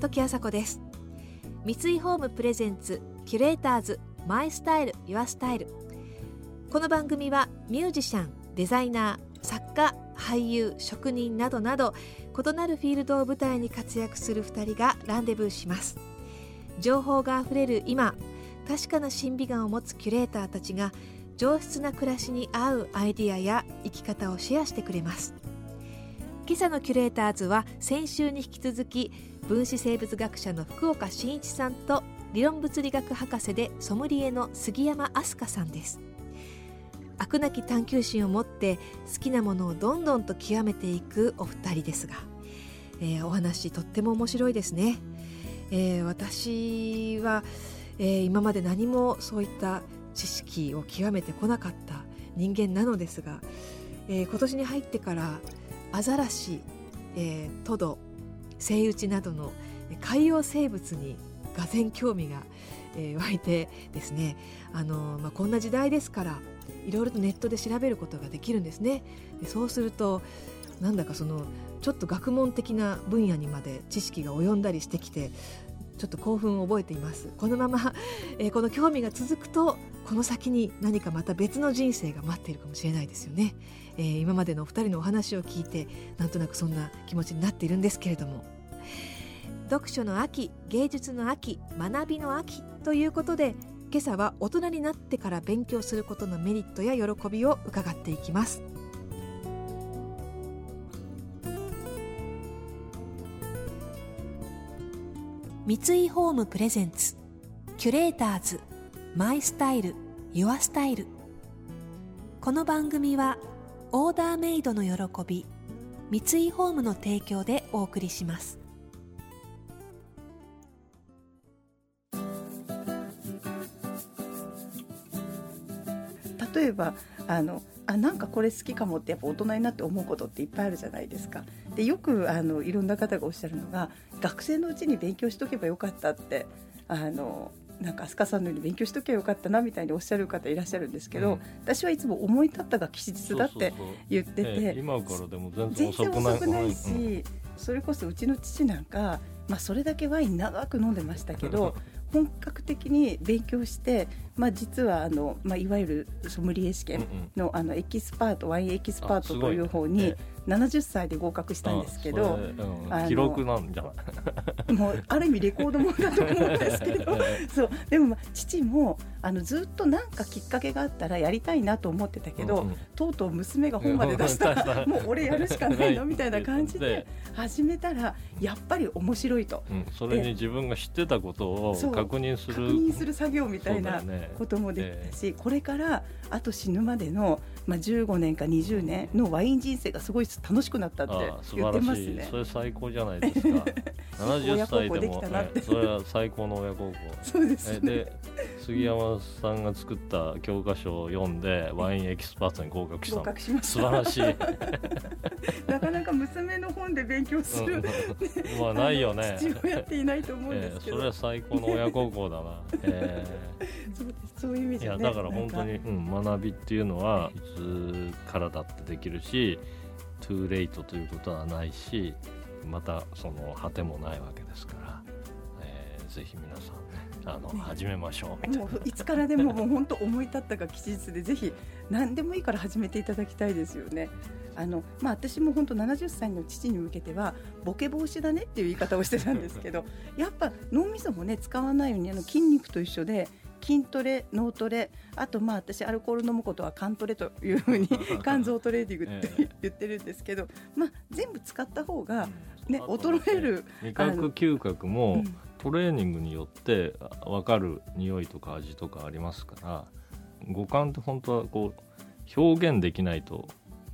時あさです。三井ホームプレゼンツキュレーターズマイスタイルユアスタイル。この番組はミュージシャンデザイナー作家俳優職人などなど異なるフィールドを舞台に活躍する2人がランデブーします。情報があふれる今確かな審美眼を持つキュレーターたちが上質な暮らしに合うアイディアや生き方をシェアしてくれます。今朝のキュレーターズは先週に引き続き分子生物学者の福岡伸一さんと理論物理学博士でソムリエの杉山飛鳥さんです。飽くなき探求心を持って好きなものをどんどんと極めていくお二人ですが、えー、お話とっても面白いですね、えー、私は、えー、今まで何もそういった知識を極めてこなかった人間なのですが、え今年に入ってからアザラシ、えトドセイウチなどの海洋生物にがぜ興味が、えー、湧いてですねあの、まあ、こんな時代ですからいろいろとネットで調べることができるんですね。でそうするとなんだかそのちょっと学問的な分野にまで知識が及んだりしてきてちょっと興奮を覚えています。このまま、えー、この興味が続くとこの先に何かまた別の人生が待っているかもしれないですよね、えー、今までのお二人のお話を聞いてなんとなくそんな気持ちになっているんですけれども。読書の秋芸術の秋学びの秋ということで今朝は大人になってから勉強することのメリットや喜びを伺っていきます。三井ホームプレゼンツ。キュレーターズ。マイスタイル。ユアスタイル。この番組はオーダーメイドの喜び。三井ホームの提供でお送りします。例えばあのあなんかこれ好きかもってやっぱ大人になって思うことっていっぱいあるじゃないですか。でよくあのいろんな方がおっしゃるのが学生のうちに勉強しとけばよかったってあのなんか飛鳥さんのように勉強しとけばよかったなみたいにおっしゃる方いらっしゃるんですけど、うん、私はいつも思い立ったが吉日だって言ってて今からでも全然遅くないし、うん、それこそうちの父なんか、まあ、それだけワイン長く飲んでましたけど 本格的に勉強して、まあ、実はあの、まあ、いわゆるソムリエ試験の,、あのエキスパートワインエキスパートという方に70歳で合格したんですけど、うん、記録なんじゃない？もうある意味レコードもだと思うんですけど そう。でも、まあ、父もあのずっと何かきっかけがあったらやりたいなと思ってたけど、うんうん、とうとう娘が本まで出したら もう俺やるしかないの？みたいな感じで始めたらやっぱり面白いと、うん、それに自分が知ってたことを確認する確認する作業みたいなこともできたし、ねこれからあと死ぬまでの、まあ、15年か20年のワイン人生がすごい楽しくなったって言ってますね。それ最高じゃないですか。70歳でもでそれは最高の親孝行。そうですね。で杉山さんが作った教科書を読んでワインエキスパートに合格した合格しました。素晴らしい。なかなか娘の本で勉強する、うん、まあないよね。父親っていないと思うんですけど、えー、それは最高の親孝行だな、えー、そうそういう意味で、ね、いやだから本当に、うん、学びっていうのはいつからだってできるしトゥーレイトということはないしまたその果てもないわけですから、えー、ぜひ皆さんねあの、ね、始めましょうもういつからでも もう本当思い立ったが吉日でぜひ何でもいいから始めていただきたいですよね。あのまあ、私も本当70歳の父に向けてはボケ防止だねっていう言い方をしてたんですけどやっぱ脳みそもね使わないようにあの筋肉と一緒で筋トレ、脳トレ、あとまあ私アルコール飲むことは肝トレというふうに 肝臓トレーニングって言ってるんですけど、まあ全部使った方がね衰える味覚嗅覚もトレーニングによって分かる匂いとか味とかありますから五感って本当はこう表現できないと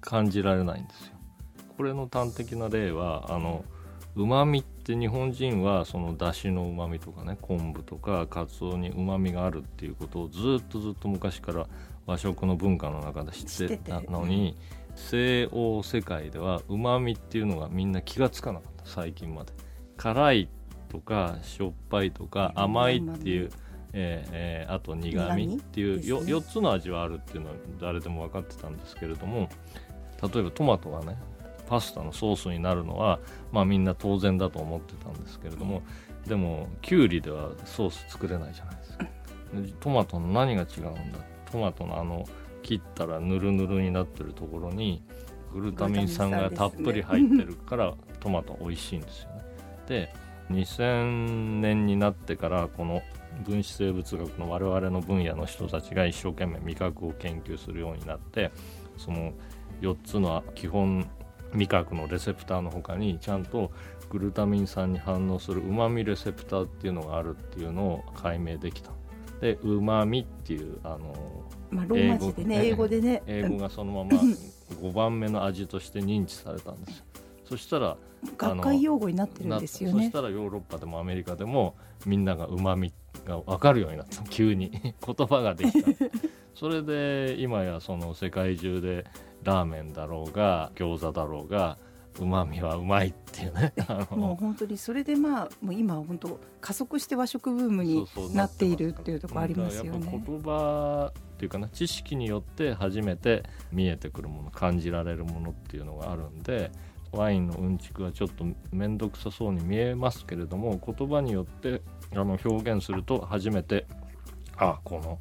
感じられないんですよ。これの端的な例はあの、うんうまみって日本人はそのだしのうまみとかね昆布とかかつおにうまみがあるっていうことをずっとずっと昔から和食の文化の中で知ってたのに西欧世界ではうまみっていうのがみんな気が付かなかった最近まで。辛いとかしょっぱいとか甘いっていう、えー、えー、あと苦みっていう 4, 4つの味はあるっていうのは誰でも分かってたんですけれども例えばトマトがねパスタのソースになるのは、まあ、みんな当然だと思ってたんですけれどもでもきゅうりではソース作れないじゃないですかトマトの何が違うんだ？トマトのあの切ったらぬるぬるになってるところにグルタミン酸がたっぷり入ってるからトマト美味しいんですよね。で2000年になってからこの分子生物学の我々の分野の人たちが一生懸命味覚を研究するようになってその4つの基本味覚のレセプターの他にちゃんとグルタミン酸に反応するうまみレセプターっていうのがあるっていうのを解明できた。でうまみっていうあの、まあ、ローマ字でね英語でね。英語がそのまま 5番目の味として認知されたんですよ。そしたら学会用語になってるんですよね。そしたらヨーロッパでもアメリカでもみんながうまみが分かるようになった急に。言葉ができた。それで今やその世界中でラーメンだろうが餃子だろうがうまみはうまいっていうね。もう本当にそれでまあもう今本当加速して和食ブームになっているっていうところありますよね。言葉っていうかな知識によって初めて見えてくるもの感じられるものっていうのがあるんでワインのうんちくはちょっと面倒くさそうに見えますけれども言葉によってあの表現すると初めてあこの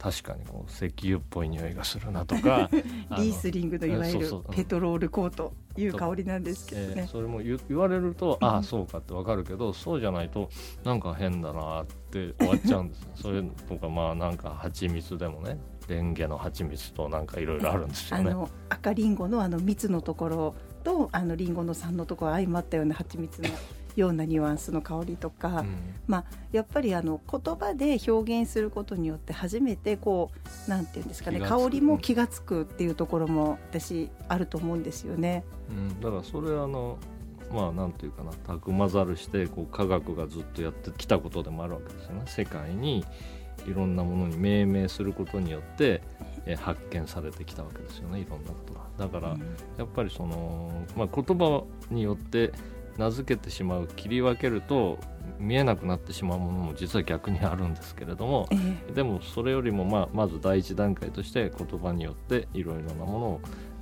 確かにこう石油っぽい匂いがするなとか。リースリングのいわゆるペトロールコートいう香りなんですけどね、えー、それも言われるとああそうかってわかるけどそうじゃないとなんか変だなって終わっちゃうんです。それとかまあなんか蜂蜜でもねレンゲの蜂蜜となんかいろいろあるんですよね。あの赤リンゴのあの蜜のところとあのリンゴの酸のところ相まったような蜂蜜のようなニュアンスの香りとか、うん、まあ、やっぱりあの言葉で表現することによって初めてこうなんていうんですかね香りも気が付くっていうところも私あると思うんですよね。うん、だからそれあのまあなんていうかなたくまざるしてこう科学がずっとやってきたことでもあるわけですよね。世界にいろんなものに命名することによってえ発見されてきたわけですよねいろんなことが。だから、やっぱりその、まあ、言葉によって名付けてしまう切り分けると見えなくなってしまうものも実は逆にあるんですけれども、えー、でもそれよりもまあまず第一段階として言葉によっていろいろなものを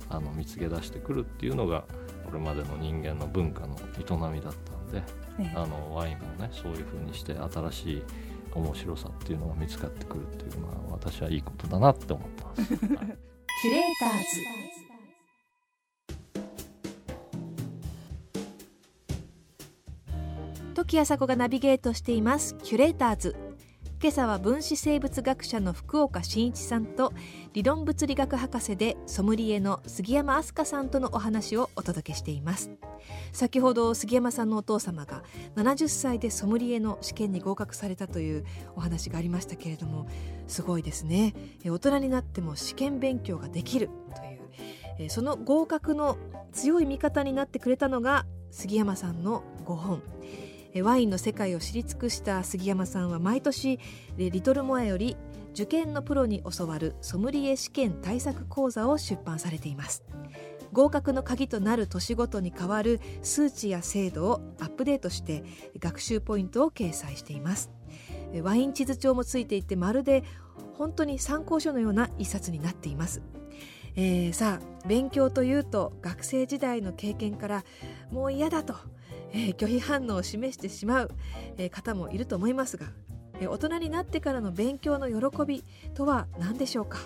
あの見つけ出してくるっていうのがこれまでの人間の文化の営みだったんで、えー、あのワインもねそういうふうにして新しい面白さっていうのが見つかってくるっていうのは私はいいことだなって思ってます。キュレーターズ時朝子がナビゲートしています。キュレーターズ。今朝は分子生物学者の福岡伸一さんと理論物理学博士でソムリエの杉山飛鳥さんとのお話をお届けしています。先ほど杉山さんのお父様が70歳でソムリエの試験に合格されたというお話がありましたけれどもすごいですね。大人になっても試験勉強ができるというその合格の強い味方になってくれたのが杉山さんの5本。ワインの世界を知り尽くした杉山さんは毎年リトルモアより受験のプロに教わるソムリエ試験対策講座を出版されています。合格の鍵となる年ごとに変わる数値や精度をアップデートして学習ポイントを掲載しています。ワイン地図帳もついていてまるで本当に参考書のような一冊になっています。えー、さあ勉強というと学生時代の経験からもう嫌だとえー、拒否反応を示してしまう、えー、方もいると思いますが、えー、大人になってからの勉強の喜びとは何でしょうか？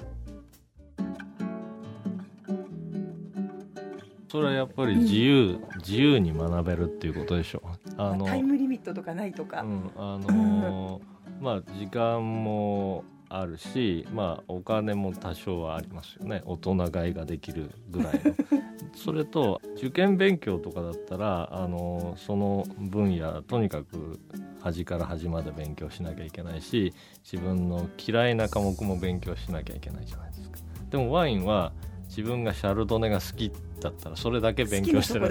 それはやっぱり自由、うん、自由に学べるっていうことでしょう。あのタイムリミットとかないとか。うん、あのー、まあ時間もあるし、まあお金も多少はありますよね。大人買いができるぐらいの。それと受験勉強とかだったらあのその分野とにかく端から端まで勉強しなきゃいけないし自分の嫌いな科目も勉強しなきゃいけないじゃないですか。でもワインは自分がシャルドネが好きだったらそれだけ勉強してる。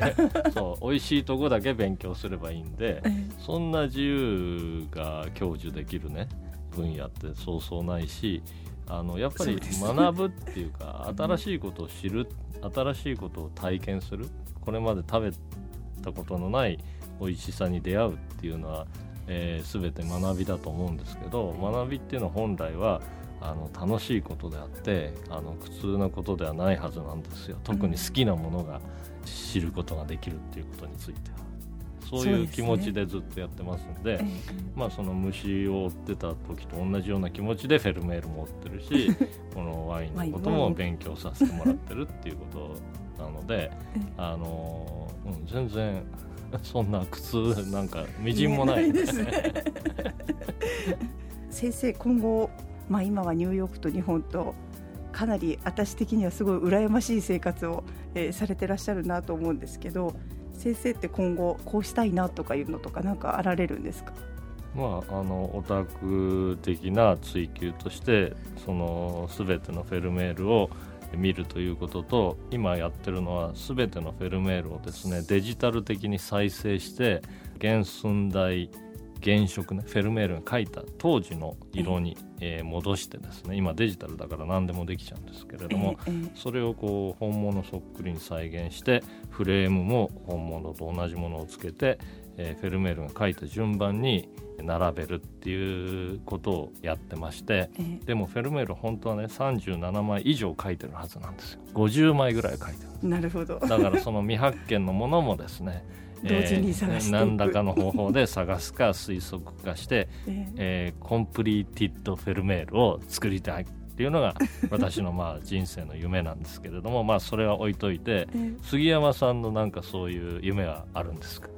そう美味しいとこだけ勉強すればいいんでそんな自由が享受できるね分野ってそうそうないしあのやっぱり学ぶっていうか新しいことを知る新しいことを体験する。これまで食べたことのない美味しさに出会うっていうのは、えー、全て学びだと思うんですけど学びっていうのは本来はあの楽しいことであってあの苦痛なことではないはずなんですよ。特に好きなものが知ることができるっていうことについては。そういう気持ちでずっとやってますんで、ね、まあ、その虫を追ってた時と同じような気持ちでフェルメールも追ってるし このワインのことも勉強させてもらってるっていうことなのであの、うん、全然 そんな苦痛なんかみじんもない、ですね。先生今後、まあ、今はニューヨークと日本とかなり私的にはすごい羨ましい生活を、えー、されてらっしゃるなと思うんですけど先生って今後こうしたいなとかいうのとか何かあられるんですか？まあ、あのオタク的な追求としてその全てのフェルメールを見るということと今やってるのは全てのフェルメールをですねデジタル的に再生して原寸大原色ねフェルメールが描いた当時の色に、えー、戻してですね今デジタルだから何でもできちゃうんですけれども、それをこう本物そっくりに再現してフレームも本物と同じものをつけて、えー、フェルメールが描いた順番に並べるっていうことをやってまして、でもフェルメール本当はね37枚以上描いてるはずなんですよ。50枚ぐらい描いてるなるほど。だからその未発見のものもですね同時に探して、えー、何らかの方法で探すか推測化して、えー、えー、コンプリーティッドフェルメールを作りたいっていうのが 私のまあ人生の夢なんですけれどもまあそれは置いといて、えー、杉山さんのなんかそういう夢はあるんですか？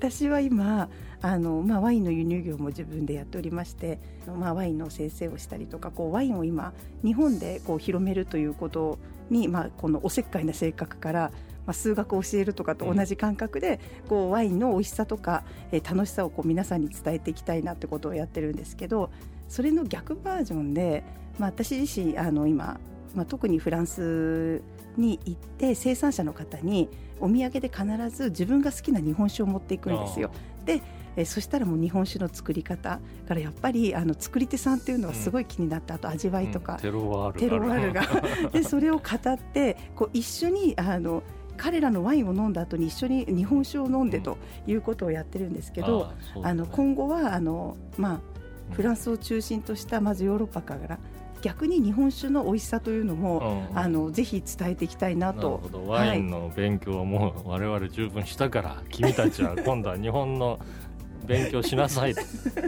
私は今あの、まあ、ワインの輸入業も自分でやっておりまして、まあ、ワインの先生をしたりとかこうワインを今日本でこう広めるということに、まあ、このおせっかいな性格からまあ、数学を教えるとかと同じ感覚で、こうワインの美味しさとか、えー、楽しさをこう皆さんに伝えていきたいなってことをやってるんですけどそれの逆バージョンで、まあ、私自身あの今、まあ、特にフランスに行って生産者の方にお土産で必ず自分が好きな日本酒を持っていくんですよ。でえそしたらもう日本酒の作り方からやっぱりあの作り手さんっていうのはすごい気になった、うん、あと味わいとか、うん、テロワールテロワールが。でそれを語ってこう一緒にあの彼らのワインを飲んだ後に一緒に日本酒を飲んでということをやってるんですけど、うんあの今後はあの、まあ、フランスを中心としたまずヨーロッパから逆に日本酒の美味しさというのも、うん、あのぜひ伝えていきたいなと。ワインの勉強はもう我々十分したから、君たちは今度は日本の勉強しなさいと。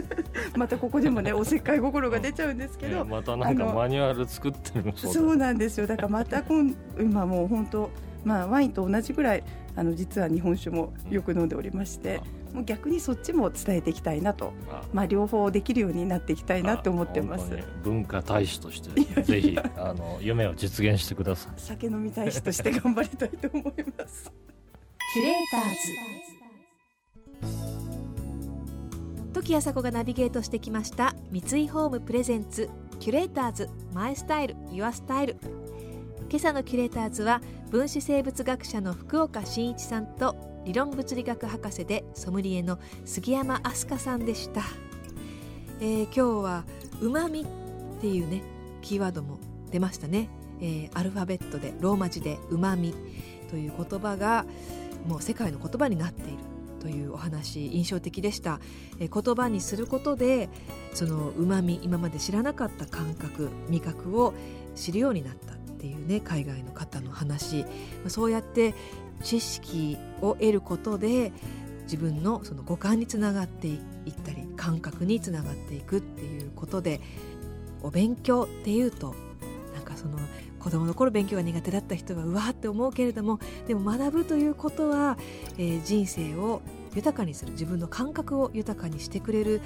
またここでもねおせっかい心が出ちゃうんですけど、またなんかマニュアル作ってるそうなんですよ。だからまた今今もう本当まあ、ワインと同じぐらいあの実は日本酒もよく飲んでおりまして、もう逆にそっちも伝えていきたいなと。まあ、両方できるようになっていきたいなと思ってます。文化大使としてぜひあの夢を実現してください。酒飲み大使として頑張りたいと思います。キュレーターズ。時朝子がナビゲートしてきました三井ホームプレゼンツキュレーターズマイスタイルユアスタイル今朝のキュレーターズは分子生物学者の福岡伸一さんと理論物理学博士でソムリエの杉山飛鳥さんでした、えー、今日はうまみっていうねキーワードも出ましたね、えー、アルファベットでローマ字でうまみという言葉がもう世界の言葉になっているというお話印象的でした、えー、言葉にすることでそのうまみ今まで知らなかった感覚味覚を知るようになった。っていうね海外の方の話そうやって知識を得ることで自分のその五感につながっていったり感覚につながっていくっていうことでお勉強っていうとなんかその子供の頃勉強が苦手だった人はうわーって思うけれどもでも学ぶということは、えー、人生を豊かにする自分の感覚を豊かにしてくれる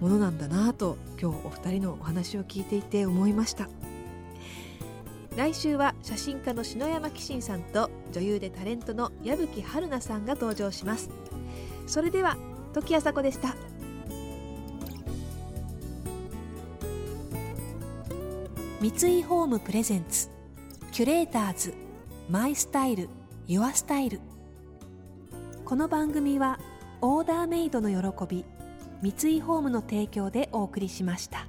ものなんだなと今日お二人のお話を聞いていて思いました。来週は写真家の篠山紀信さんと女優でタレントの矢吹春奈さんが登場します。それでは時あさこでした。三井ホームプレゼンツキュレーターズマイスタイルユアスタイル。この番組はオーダーメイドの喜び三井ホームの提供でお送りしました。